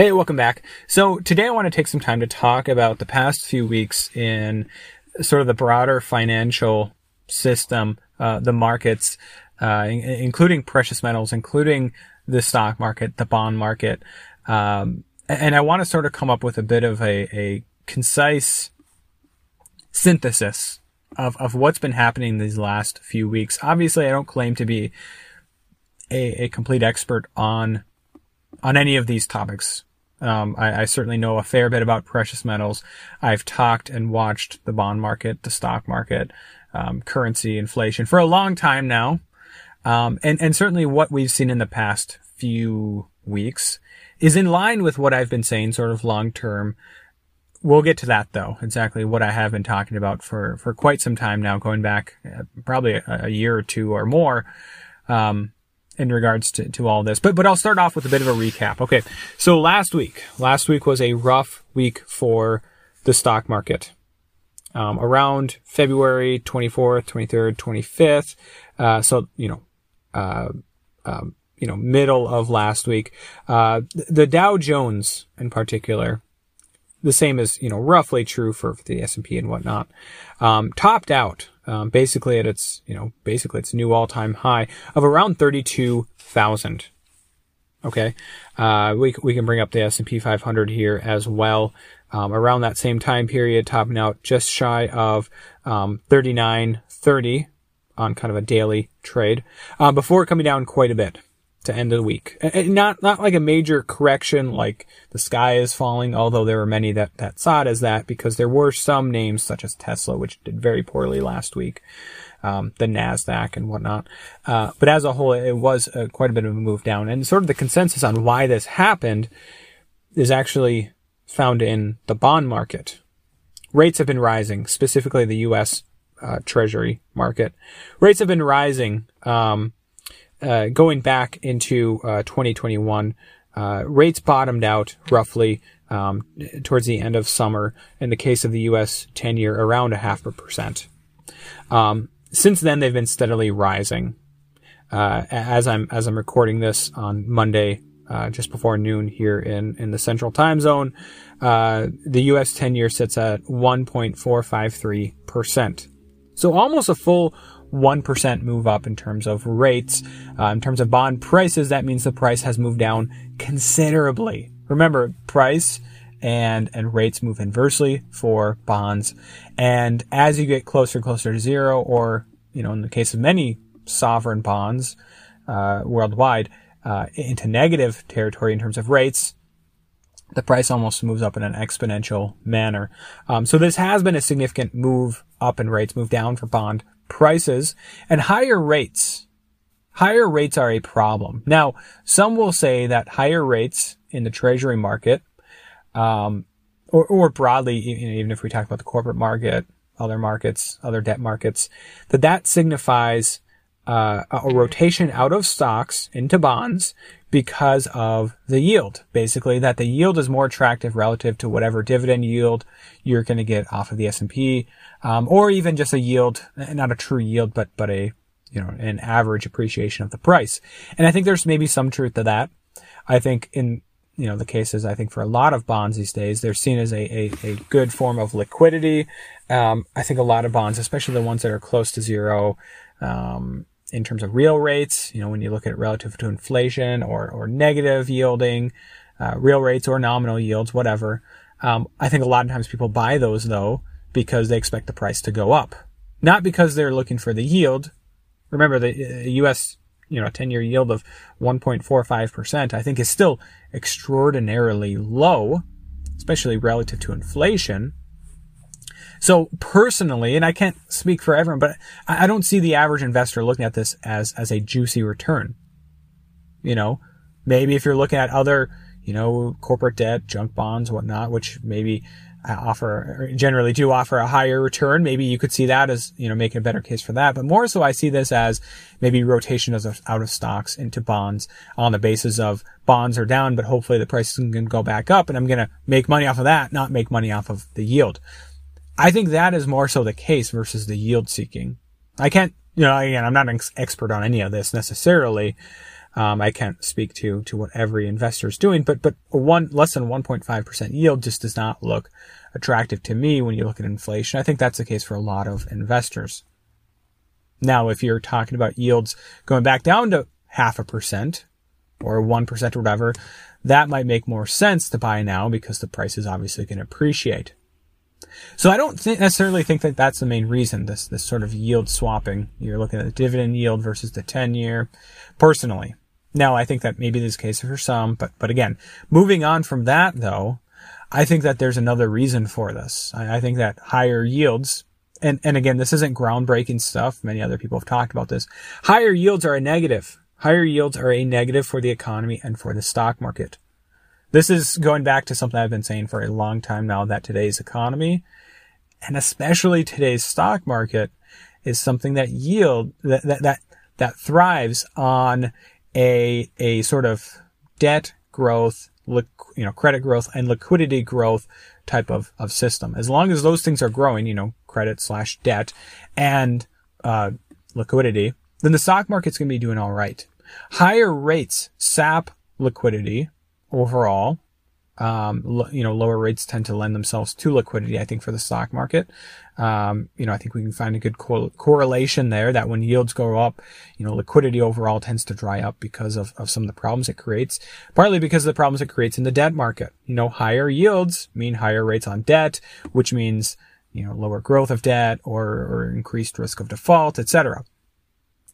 Hey, welcome back. So today I want to take some time to talk about the past few weeks in sort of the broader financial system, uh, the markets, uh, including precious metals, including the stock market, the bond market. Um, and I want to sort of come up with a bit of a, a concise synthesis of, of what's been happening these last few weeks. Obviously, I don't claim to be a, a complete expert on on any of these topics. Um, I, I, certainly know a fair bit about precious metals. I've talked and watched the bond market, the stock market, um, currency, inflation for a long time now. Um, and, and certainly what we've seen in the past few weeks is in line with what I've been saying sort of long term. We'll get to that though, exactly what I have been talking about for, for quite some time now, going back uh, probably a, a, year or two or more. Um, in regards to, to all this. But but I'll start off with a bit of a recap. Okay. So last week, last week was a rough week for the stock market. Um, around February 24th, 23rd, 25th. Uh, so, you know, uh, um, you know, middle of last week, uh, the Dow Jones in particular, the same as, you know, roughly true for the S&P and whatnot, um, topped out um, basically at its, you know, basically its new all-time high of around 32,000. Okay. Uh, we, we can bring up the S&P 500 here as well. Um, around that same time period, topping out just shy of, um, 39.30 on kind of a daily trade, uh, before coming down quite a bit to end of the week. And not, not like a major correction like the sky is falling, although there were many that, that saw it as that because there were some names such as Tesla, which did very poorly last week. Um, the NASDAQ and whatnot. Uh, but as a whole, it was quite a bit of a move down. And sort of the consensus on why this happened is actually found in the bond market. Rates have been rising, specifically the U.S. Uh, Treasury market. Rates have been rising, um, uh, going back into uh, 2021, uh, rates bottomed out roughly um, towards the end of summer. In the case of the U.S. 10-year, around a half a percent. Um, since then, they've been steadily rising. Uh, as I'm as I'm recording this on Monday, uh, just before noon here in in the Central Time Zone, uh, the U.S. 10-year sits at 1.453 percent. So almost a full 1% move up in terms of rates. Uh, in terms of bond prices, that means the price has moved down considerably. Remember, price and, and rates move inversely for bonds. And as you get closer and closer to zero, or, you know, in the case of many sovereign bonds, uh, worldwide, uh, into negative territory in terms of rates, the price almost moves up in an exponential manner. Um, so this has been a significant move up in rates, move down for bond prices and higher rates. Higher rates are a problem. Now, some will say that higher rates in the treasury market, um, or, or broadly, even if we talk about the corporate market, other markets, other debt markets, that that signifies uh, a rotation out of stocks into bonds because of the yield. Basically, that the yield is more attractive relative to whatever dividend yield you're going to get off of the S&P, um, or even just a yield, not a true yield, but but a you know an average appreciation of the price. And I think there's maybe some truth to that. I think in you know the cases I think for a lot of bonds these days they're seen as a, a, a good form of liquidity. Um, I think a lot of bonds, especially the ones that are close to zero, um, in terms of real rates, you know, when you look at relative to inflation or, or negative yielding, uh, real rates or nominal yields, whatever. Um, I think a lot of times people buy those though because they expect the price to go up, not because they're looking for the yield. Remember the U.S. Uh, you know 10-year yield of 1.45 percent I think is still extraordinarily low, especially relative to inflation. So personally, and I can't speak for everyone, but I don't see the average investor looking at this as, as a juicy return. You know, maybe if you're looking at other, you know, corporate debt, junk bonds, whatnot, which maybe uh, offer generally do offer a higher return. Maybe you could see that as you know making a better case for that. But more so, I see this as maybe rotation of, out of stocks into bonds on the basis of bonds are down, but hopefully the price can go back up, and I'm going to make money off of that, not make money off of the yield. I think that is more so the case versus the yield seeking. I can't, you know, again, I'm not an expert on any of this necessarily. Um, I can't speak to to what every investor is doing, but but one less than 1.5 percent yield just does not look attractive to me when you look at inflation. I think that's the case for a lot of investors. Now, if you're talking about yields going back down to half a percent or 1% or whatever, that might make more sense to buy now because the price is obviously going to appreciate. So I don't necessarily think that that's the main reason, this, this sort of yield swapping. You're looking at the dividend yield versus the 10 year personally. Now, I think that maybe this case for some, but, but again, moving on from that though, I think that there's another reason for this. I, I think that higher yields and, and again, this isn't groundbreaking stuff. Many other people have talked about this. Higher yields are a negative. Higher yields are a negative for the economy and for the stock market. This is going back to something I've been saying for a long time now that today's economy and especially today's stock market is something that yield that, that, that, that thrives on a, a sort of debt growth, you know, credit growth and liquidity growth type of, of system. As long as those things are growing, you know, credit slash debt and, uh, liquidity, then the stock market's going to be doing all right. Higher rates sap liquidity overall. Um, lo- you know, lower rates tend to lend themselves to liquidity, I think, for the stock market. Um, you know, I think we can find a good co- correlation there that when yields go up, you know, liquidity overall tends to dry up because of, of some of the problems it creates, partly because of the problems it creates in the debt market. You know, higher yields mean higher rates on debt, which means, you know, lower growth of debt or, or increased risk of default, etc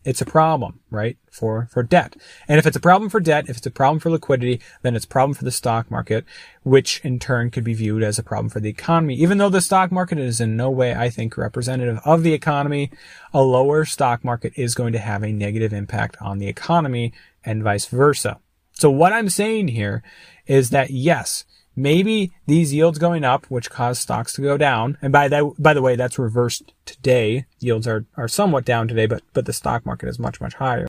it's a problem, right? For, for debt. And if it's a problem for debt, if it's a problem for liquidity, then it's a problem for the stock market, which in turn could be viewed as a problem for the economy. Even though the stock market is in no way, I think, representative of the economy, a lower stock market is going to have a negative impact on the economy and vice versa. So what I'm saying here is that yes, maybe these yields going up, which cause stocks to go down. And by that, by the way, that's reversed today. Yields are, are somewhat down today, but, but the stock market is much, much higher.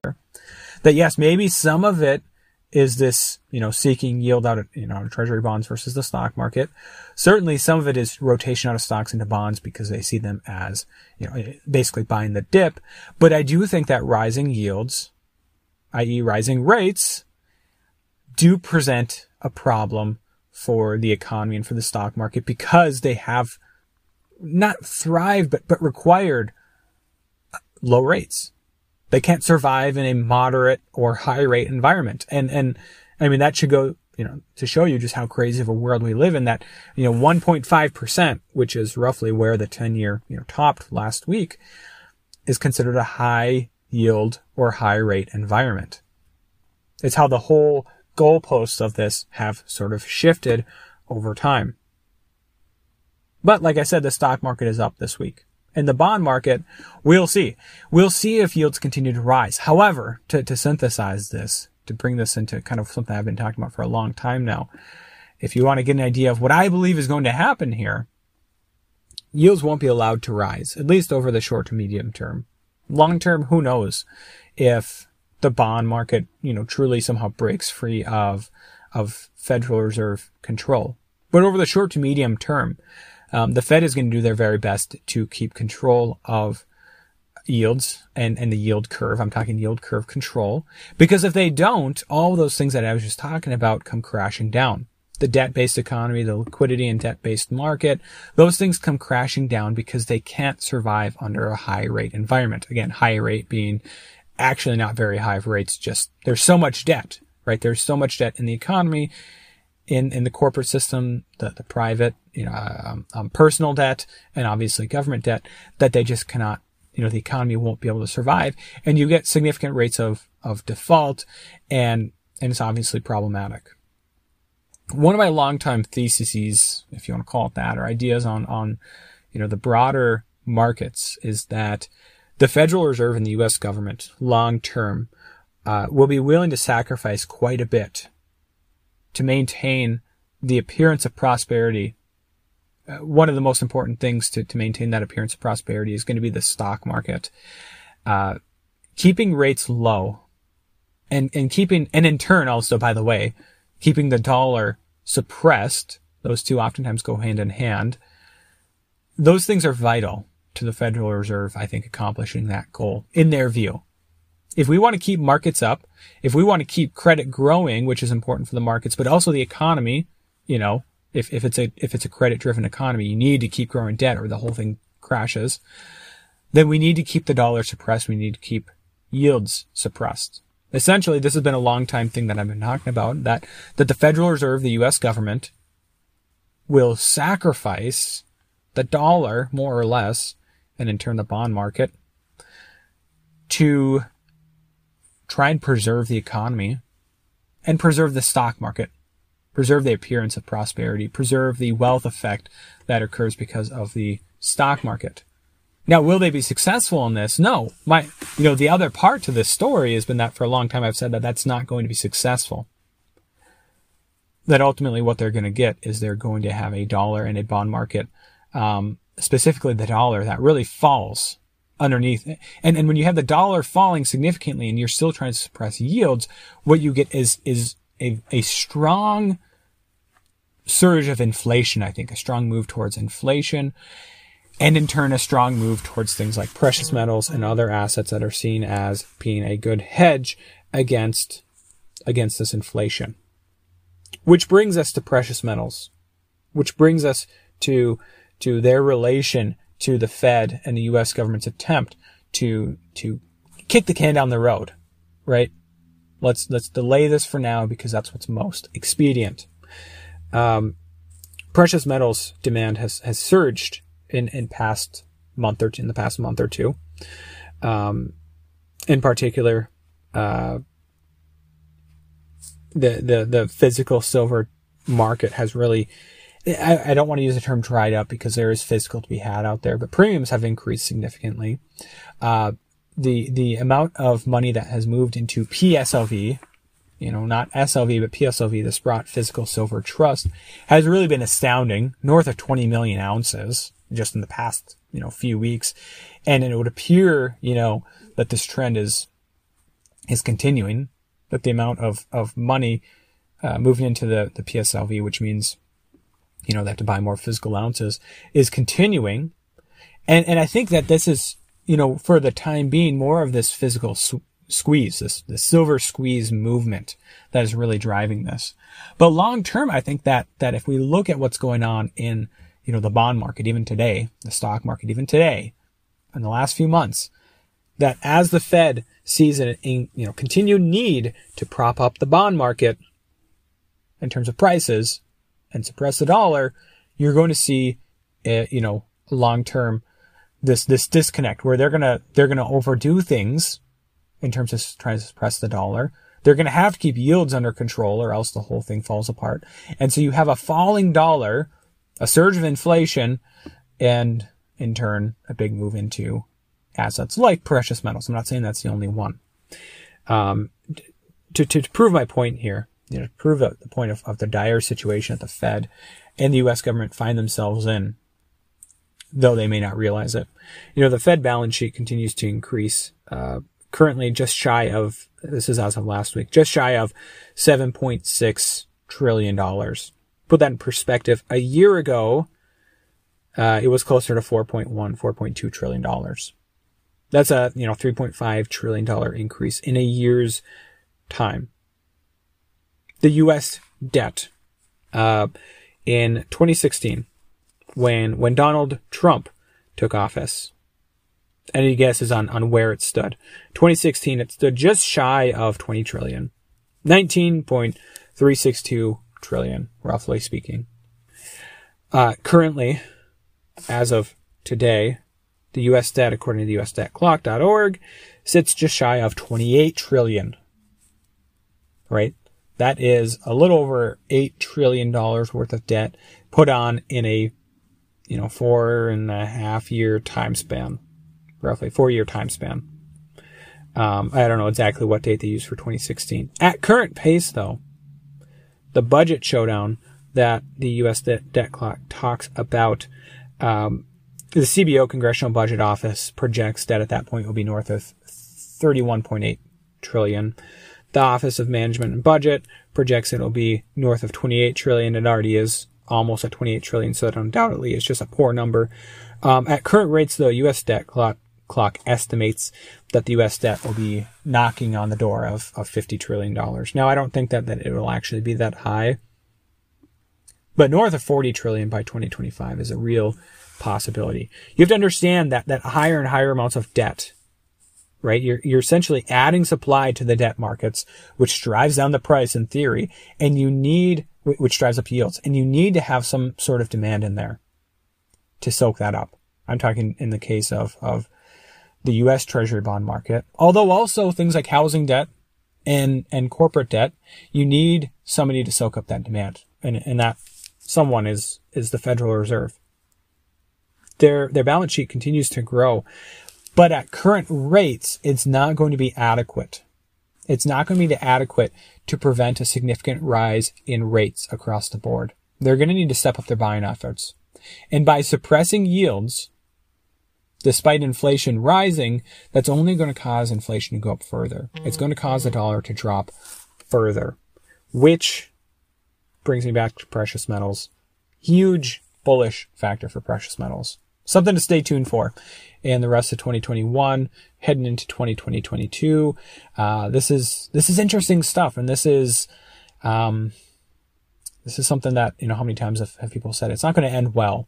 That yes, maybe some of it is this, you know, seeking yield out of, you know, treasury bonds versus the stock market. Certainly some of it is rotation out of stocks into bonds because they see them as, you know, basically buying the dip. But I do think that rising yields, i.e. rising rates, do present a problem for the economy and for the stock market because they have not thrived, but, but required low rates. They can't survive in a moderate or high rate environment. And, and I mean, that should go, you know, to show you just how crazy of a world we live in that, you know, 1.5%, which is roughly where the 10 year, you know, topped last week is considered a high yield or high rate environment. It's how the whole goalposts of this have sort of shifted over time. But like I said, the stock market is up this week. In the bond market, we'll see. We'll see if yields continue to rise. However, to, to synthesize this, to bring this into kind of something I've been talking about for a long time now, if you want to get an idea of what I believe is going to happen here, yields won't be allowed to rise, at least over the short to medium term. Long term, who knows if the bond market, you know, truly somehow breaks free of, of Federal Reserve control. But over the short to medium term, um, the Fed is going to do their very best to keep control of yields and, and the yield curve. I'm talking yield curve control. Because if they don't, all those things that I was just talking about come crashing down. The debt-based economy, the liquidity and debt-based market, those things come crashing down because they can't survive under a high rate environment. Again, high rate being actually not very high for rates. Just there's so much debt, right? There's so much debt in the economy, in in the corporate system, the the private, you know, um, um, personal debt, and obviously government debt that they just cannot. You know, the economy won't be able to survive, and you get significant rates of of default, and and it's obviously problematic. One of my longtime theses, if you want to call it that, or ideas on on you know the broader markets is that the Federal Reserve and the U.S. government, long term, uh, will be willing to sacrifice quite a bit to maintain the appearance of prosperity. Uh, one of the most important things to, to maintain that appearance of prosperity is going to be the stock market. Uh, keeping rates low and, and keeping, and in turn also, by the way, keeping the dollar suppressed. Those two oftentimes go hand in hand. Those things are vital to the Federal Reserve, I think, accomplishing that goal in their view. If we want to keep markets up, if we want to keep credit growing, which is important for the markets, but also the economy, you know, if, if it's a, if it's a credit driven economy, you need to keep growing debt or the whole thing crashes. Then we need to keep the dollar suppressed. We need to keep yields suppressed. Essentially, this has been a long time thing that I've been talking about that, that the Federal Reserve, the U.S. government will sacrifice the dollar more or less and in turn the bond market to try and preserve the economy and preserve the stock market, preserve the appearance of prosperity, preserve the wealth effect that occurs because of the stock market. Now, will they be successful in this? No. My, you know, the other part to this story has been that for a long time I've said that that's not going to be successful. That ultimately what they're going to get is they're going to have a dollar and a bond market, um, specifically the dollar that really falls underneath. And, and when you have the dollar falling significantly and you're still trying to suppress yields, what you get is, is a, a strong surge of inflation, I think, a strong move towards inflation. And in turn, a strong move towards things like precious metals and other assets that are seen as being a good hedge against, against this inflation. Which brings us to precious metals, which brings us to, to their relation to the Fed and the U.S. government's attempt to to kick the can down the road, right? Let's let's delay this for now because that's what's most expedient. Um, precious metals demand has has surged in in past month or two, in the past month or two. Um, in particular, uh, the the the physical silver market has really I, I, don't want to use the term dried up because there is physical to be had out there, but premiums have increased significantly. Uh, the the amount of money that has moved into PSLV, you know, not SLV but PSLV, the Sprott Physical Silver Trust, has really been astounding, north of 20 million ounces just in the past you know few weeks, and it would appear you know that this trend is is continuing, that the amount of of money uh, moving into the the PSLV, which means you know, they have to buy more physical ounces is continuing. And, and I think that this is, you know, for the time being, more of this physical squeeze, this, the silver squeeze movement that is really driving this. But long term, I think that, that if we look at what's going on in, you know, the bond market, even today, the stock market, even today, in the last few months, that as the Fed sees an, you know, continued need to prop up the bond market in terms of prices, and suppress the dollar, you're going to see, uh, you know, long term this this disconnect where they're gonna they're gonna overdo things in terms of trying to suppress the dollar. They're gonna have to keep yields under control, or else the whole thing falls apart. And so you have a falling dollar, a surge of inflation, and in turn a big move into assets like precious metals. I'm not saying that's the only one. Um, to to prove my point here, you know, prove the point of, of the dire situation that the Fed and the U.S. government find themselves in, though they may not realize it. You know, the Fed balance sheet continues to increase, uh, currently just shy of, this is as of last week, just shy of $7.6 trillion. Put that in perspective. A year ago, uh, it was closer to 4.1, 4.2 trillion dollars. That's a, you know, 3.5 trillion dollar increase in a year's time the U.S. debt uh, in 2016 when when Donald Trump took office. Any guesses on, on where it stood? 2016, it stood just shy of 20 trillion. 19.362 trillion, roughly speaking. Uh, currently, as of today, the U.S. debt, according to the USDebtClock.org, sits just shy of 28 trillion. Right? That is a little over $8 trillion worth of debt put on in a, you know, four and a half year time span, roughly four year time span. Um, I don't know exactly what date they use for 2016. At current pace, though, the budget showdown that the U.S. debt, debt clock talks about, um, the CBO Congressional Budget Office projects that at that point will be north of 31.8 trillion. The Office of Management and Budget projects it'll be north of 28 trillion. It already is almost at 28 trillion, so that undoubtedly is just a poor number. Um, at current rates, though, U.S. debt clock clock estimates that the U.S. debt will be knocking on the door of, of $50 trillion. Now, I don't think that, that it will actually be that high, but north of 40 trillion by 2025 is a real possibility. You have to understand that, that higher and higher amounts of debt, right? You're, you're essentially adding supply to the debt markets, which drives down the price in theory, and you need, which drives up yields, and you need to have some sort of demand in there to soak that up. I'm talking in the case of, of the U.S. Treasury bond market, although also things like housing debt and, and corporate debt, you need somebody to soak up that demand. And, and that someone is, is the Federal Reserve. Their, their balance sheet continues to grow, but at current rates, it's not going to be adequate. It's not going to be adequate to prevent a significant rise in rates across the board. They're going to need to step up their buying efforts. And by suppressing yields, despite inflation rising, that's only going to cause inflation to go up further. It's going to cause the dollar to drop further, which brings me back to precious metals. Huge bullish factor for precious metals. Something to stay tuned for And the rest of 2021, heading into 2022. Uh, this is, this is interesting stuff. And this is, um, this is something that, you know, how many times have, have people said it's not going to end well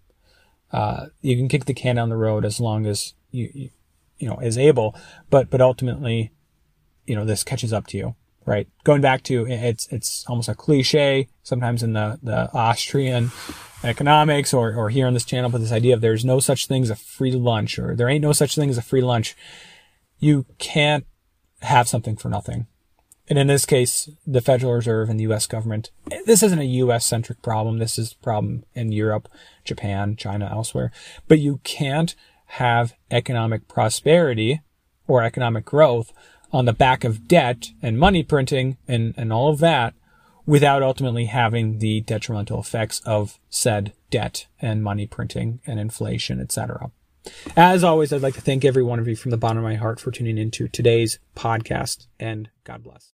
uh, you can kick the can down the road as long as you, you, you know, is able, but, but ultimately, you know, this catches up to you, right? Going back to, it's, it's almost a cliche sometimes in the, the Austrian economics or, or here on this channel, but this idea of there's no such thing as a free lunch or there ain't no such thing as a free lunch. You can't have something for nothing. And in this case, the Federal Reserve and the U.S. government, this isn't a U.S. centric problem. This is a problem in Europe, Japan, China, elsewhere. But you can't have economic prosperity or economic growth on the back of debt and money printing and, and all of that without ultimately having the detrimental effects of said debt and money printing and inflation, etc. As always, I'd like to thank every one of you from the bottom of my heart for tuning into today's podcast and God bless.